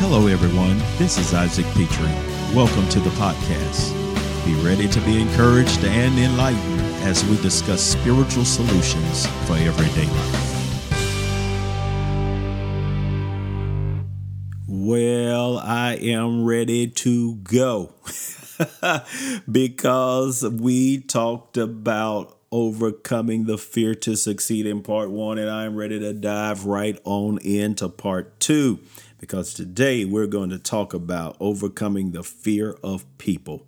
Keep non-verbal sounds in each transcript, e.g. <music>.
Hello, everyone. This is Isaac Pitre. Welcome to the podcast. Be ready to be encouraged and enlightened as we discuss spiritual solutions for everyday life. Well, I am ready to go <laughs> because we talked about overcoming the fear to succeed in part one, and I'm ready to dive right on into part two because today we're going to talk about overcoming the fear of people.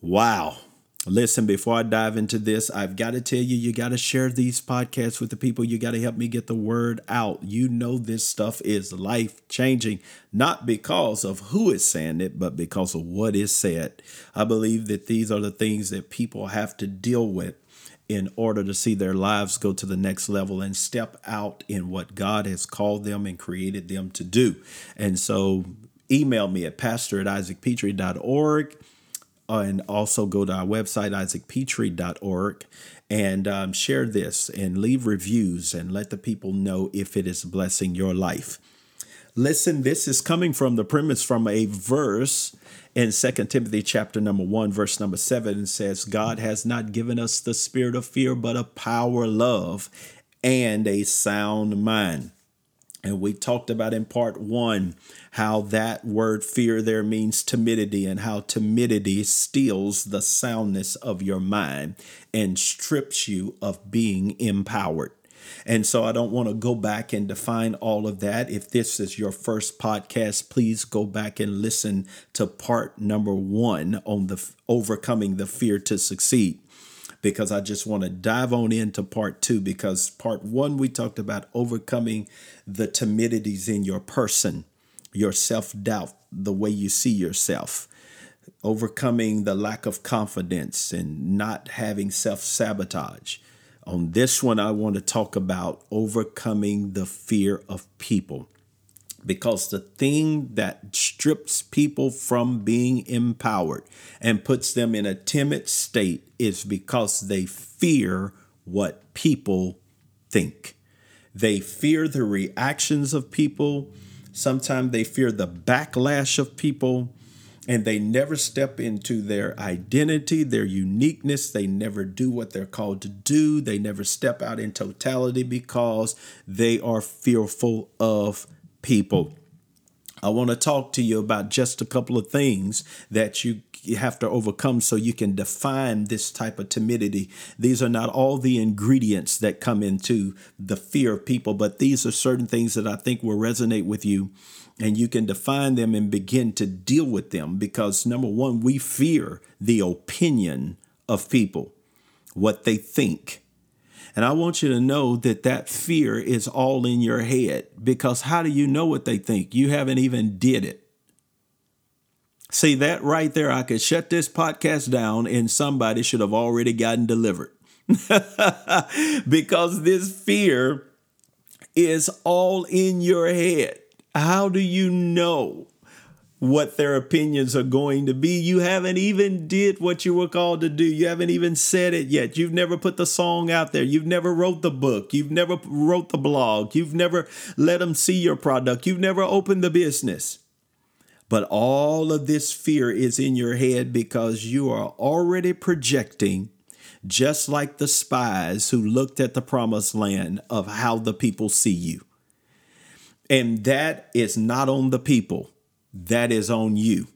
Wow. Listen, before I dive into this, I've got to tell you, you got to share these podcasts with the people. You got to help me get the word out. You know, this stuff is life changing, not because of who is saying it, but because of what is said. I believe that these are the things that people have to deal with in order to see their lives go to the next level and step out in what God has called them and created them to do. And so email me at pastor at isaacpitre.org and also go to our website, isaacpitre.org, and um, share this and leave reviews and let the people know if it is blessing your life. Listen, this is coming from the premise from a verse in Second Timothy chapter number 1 verse number 7 says God has not given us the spirit of fear but a power love and a sound mind. And we talked about in part 1 how that word fear there means timidity and how timidity steals the soundness of your mind and strips you of being empowered. And so I don't want to go back and define all of that. If this is your first podcast, please go back and listen to part number one on the overcoming the fear to succeed. Because I just want to dive on into part two. Because part one, we talked about overcoming the timidities in your person, your self doubt, the way you see yourself overcoming the lack of confidence and not having self sabotage, on this one, I want to talk about overcoming the fear of people. Because the thing that strips people from being empowered and puts them in a timid state is because they fear what people think. They fear the reactions of people. Sometimes they fear the backlash of people and they never step into their identity, their uniqueness. They never do what they're called to do. They never step out in totality because they are fearful of people. I want to talk to you about just a couple of things that you have to overcome so you can define this type of timidity. These are not all the ingredients that come into the fear of people, but these are certain things that I think will resonate with you and you can define them and begin to deal with them because number one, we fear the opinion of people, what they think. And I want you to know that that fear is all in your head because how do you know what they think? You haven't even did it. See that right there, I could shut this podcast down and somebody should have already gotten delivered. <laughs> because this fear is all in your head. How do you know what their opinions are going to be? You haven't even did what you were called to do. You haven't even said it yet. You've never put the song out there. You've never wrote the book. You've never wrote the blog. You've never let them see your product. You've never opened the business. But all of this fear is in your head because you are already projecting just like the spies who looked at the promised land of how the people see you. And that is not on the people, that is on you.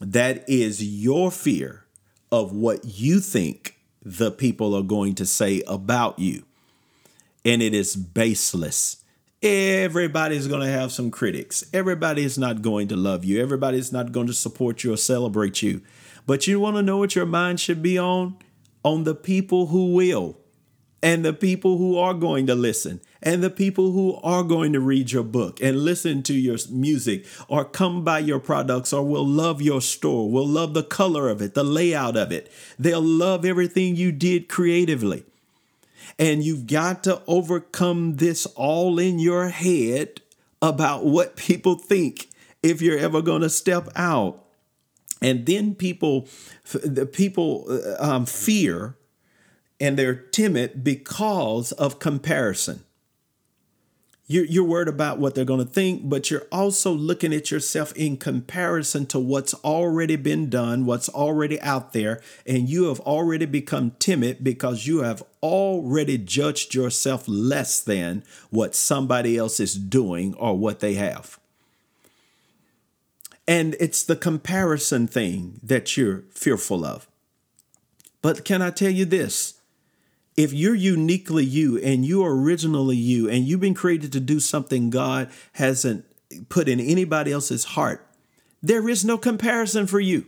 That is your fear of what you think the people are going to say about you. And it is baseless. Everybody's going to have some critics. Everybody is not going to love you. Everybody's not going to support you or celebrate you. But you want to know what your mind should be on? On the people who will and the people who are going to listen and the people who are going to read your book and listen to your music or come by your products or will love your store, will love the color of it, the layout of it. They'll love everything you did creatively. And you've got to overcome this all in your head about what people think if you're ever going to step out. And then people, the people uh, um, fear and they're timid because of comparison. You're, you're worried about what they're going to think, but you're also looking at yourself in comparison to what's already been done, what's already out there, and you have already become timid because you have already judged yourself less than what somebody else is doing or what they have. And it's the comparison thing that you're fearful of. But can I tell you this? If you're uniquely you and you're originally you and you've been created to do something God hasn't put in anybody else's heart, there is no comparison for you.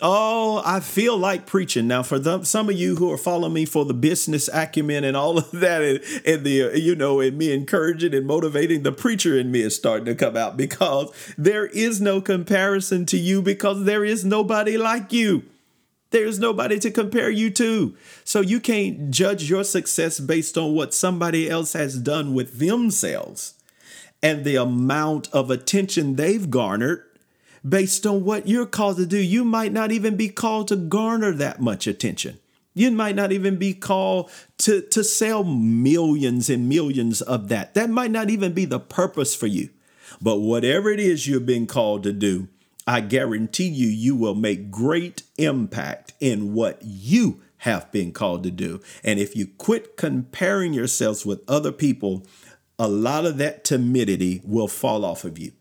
Oh, I feel like preaching now. For the, some of you who are following me for the business acumen and all of that, and, and the you know, and me encouraging and motivating, the preacher in me is starting to come out <laughs> because there is no comparison to you because there is nobody like you. There's nobody to compare you to. So you can't judge your success based on what somebody else has done with themselves and the amount of attention they've garnered based on what you're called to do. You might not even be called to garner that much attention. You might not even be called to, to sell millions and millions of that. That might not even be the purpose for you. But whatever it is you're being called to do, I guarantee you, you will make great impact in what you have been called to do. And if you quit comparing yourselves with other people, a lot of that timidity will fall off of you.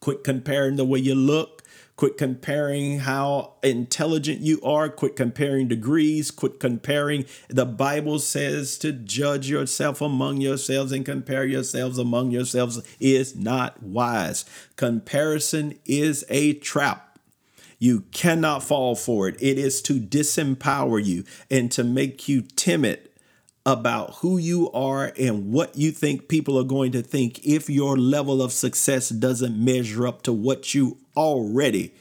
Quit comparing the way you look, Quit comparing how intelligent you are. Quit comparing degrees. Quit comparing. The Bible says to judge yourself among yourselves and compare yourselves among yourselves is not wise. Comparison is a trap. You cannot fall for it. It is to disempower you and to make you timid about who you are and what you think people are going to think if your level of success doesn't measure up to what you already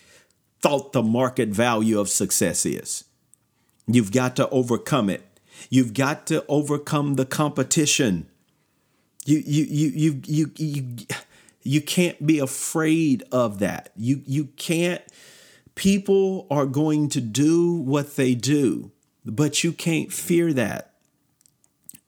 thought the market value of success is. You've got to overcome it. You've got to overcome the competition. You you you you you you, you can't be afraid of that. You you can't people are going to do what they do, but you can't fear that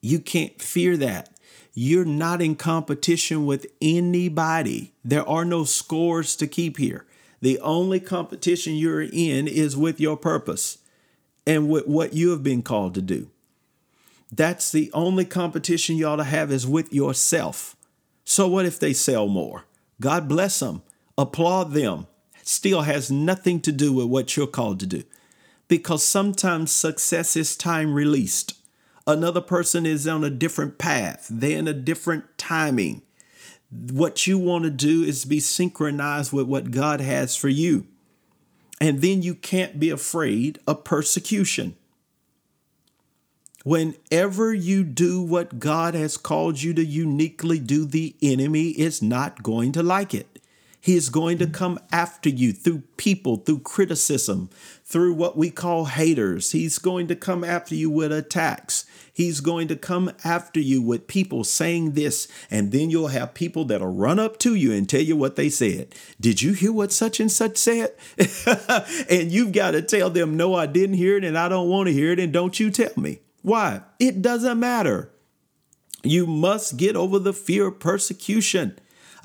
you can't fear that. You're not in competition with anybody. There are no scores to keep here. The only competition you're in is with your purpose and with what you have been called to do. That's the only competition you ought to have is with yourself. So, what if they sell more? God bless them, applaud them. Still has nothing to do with what you're called to do because sometimes success is time released. Another person is on a different path, they're in a different timing. What you want to do is be synchronized with what God has for you. And then you can't be afraid of persecution. Whenever you do what God has called you to uniquely do, the enemy is not going to like it. He is going to come after you through people, through criticism, through what we call haters. He's going to come after you with attacks. He's going to come after you with people saying this, and then you'll have people that'll run up to you and tell you what they said. Did you hear what such and such said? <laughs> and you've got to tell them, no, I didn't hear it, and I don't want to hear it, and don't you tell me. Why? It doesn't matter. You must get over the fear of persecution.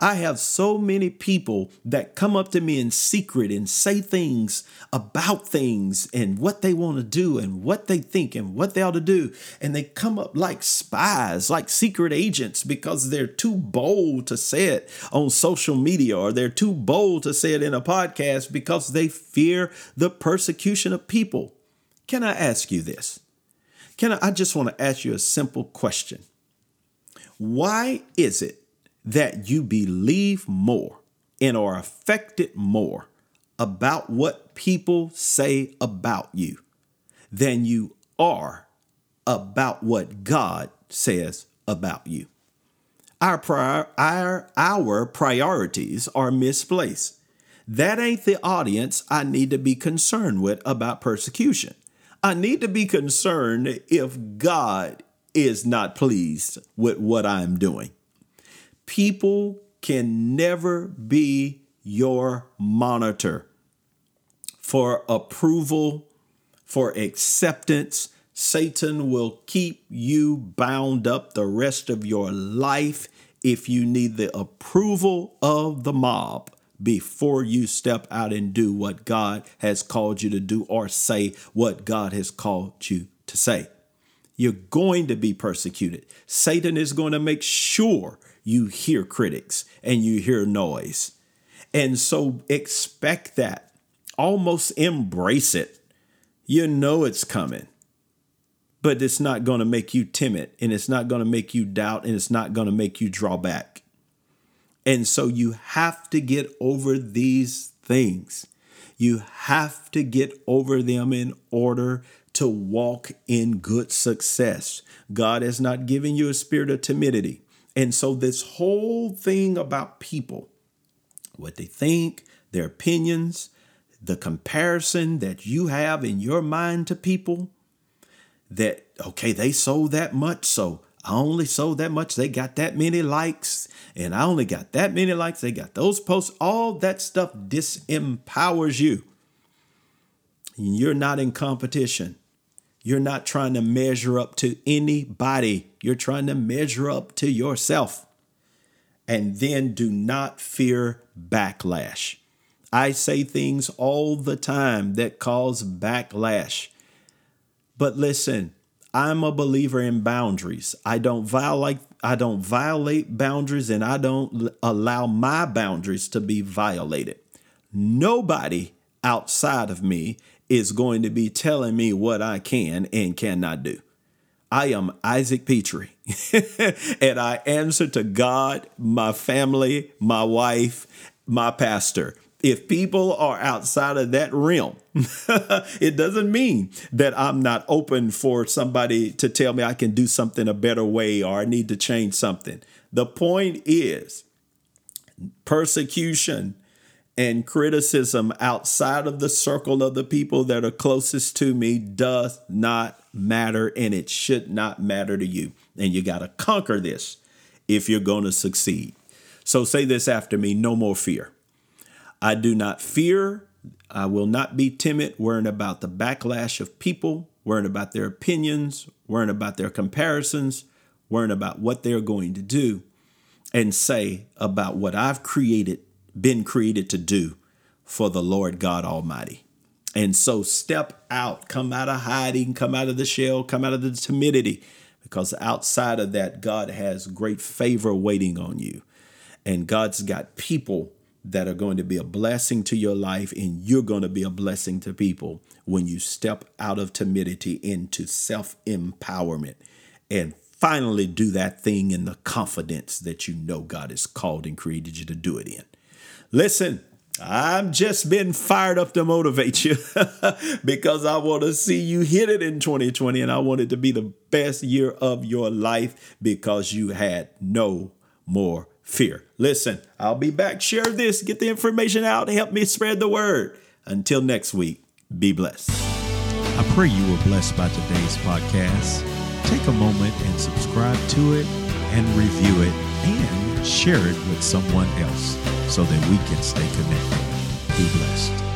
I have so many people that come up to me in secret and say things about things and what they want to do and what they think and what they ought to do. And they come up like spies, like secret agents, because they're too bold to say it on social media or they're too bold to say it in a podcast because they fear the persecution of people. Can I ask you this? Can I, I just want to ask you a simple question. Why is it that you believe more and are affected more about what people say about you than you are about what God says about you. Our, prior, our, our priorities are misplaced. That ain't the audience I need to be concerned with about persecution. I need to be concerned if God is not pleased with what I'm doing people can never be your monitor for approval, for acceptance. Satan will keep you bound up the rest of your life if you need the approval of the mob before you step out and do what God has called you to do or say what God has called you to say. You're going to be persecuted. Satan is going to make sure you hear critics and you hear noise. And so expect that. Almost embrace it. You know it's coming but it's not going to make you timid and it's not going to make you doubt and it's not going to make you draw back. And so you have to get over these things. You have to get over them in order to walk in good success. God has not given you a spirit of timidity. And so, this whole thing about people, what they think, their opinions, the comparison that you have in your mind to people, that, okay, they sold that much, so I only sold that much. They got that many likes, and I only got that many likes. They got those posts. All that stuff disempowers you. You're not in competition. You're not trying to measure up to anybody. You're trying to measure up to yourself. And then do not fear backlash. I say things all the time that cause backlash. But listen, I'm a believer in boundaries. I don't violate I don't violate boundaries and I don't allow my boundaries to be violated. Nobody outside of me is going to be telling me what I can and cannot do. I am Isaac Pitre <laughs> and I answer to God, my family, my wife, my pastor if people are outside of that realm, <laughs> it doesn't mean that I'm not open for somebody to tell me I can do something a better way or I need to change something. The point is, persecution and criticism outside of the circle of the people that are closest to me does not matter and it should not matter to you. And you got to conquer this if you're going to succeed. So say this after me no more fear. I do not fear. I will not be timid, worrying about the backlash of people, worrying about their opinions, worrying about their comparisons, worrying about what they're going to do, and say about what I've created, been created to do for the Lord God Almighty. And so step out, come out of hiding, come out of the shell, come out of the timidity, because outside of that, God has great favor waiting on you. And God's got people that are going to be a blessing to your life, and you're going to be a blessing to people when you step out of timidity into self empowerment and finally do that thing in the confidence that you know God has called and created you to do it in. Listen, I'm just been fired up to motivate you <laughs> because I want to see you hit it in 2020 and I want it to be the best year of your life because you had no more fear. Listen, I'll be back. Share this, get the information out, help me spread the word. Until next week, be blessed. I pray you were blessed by today's podcast. Take a moment and subscribe to it and review it share it with someone else so that we can stay connected. Be blessed.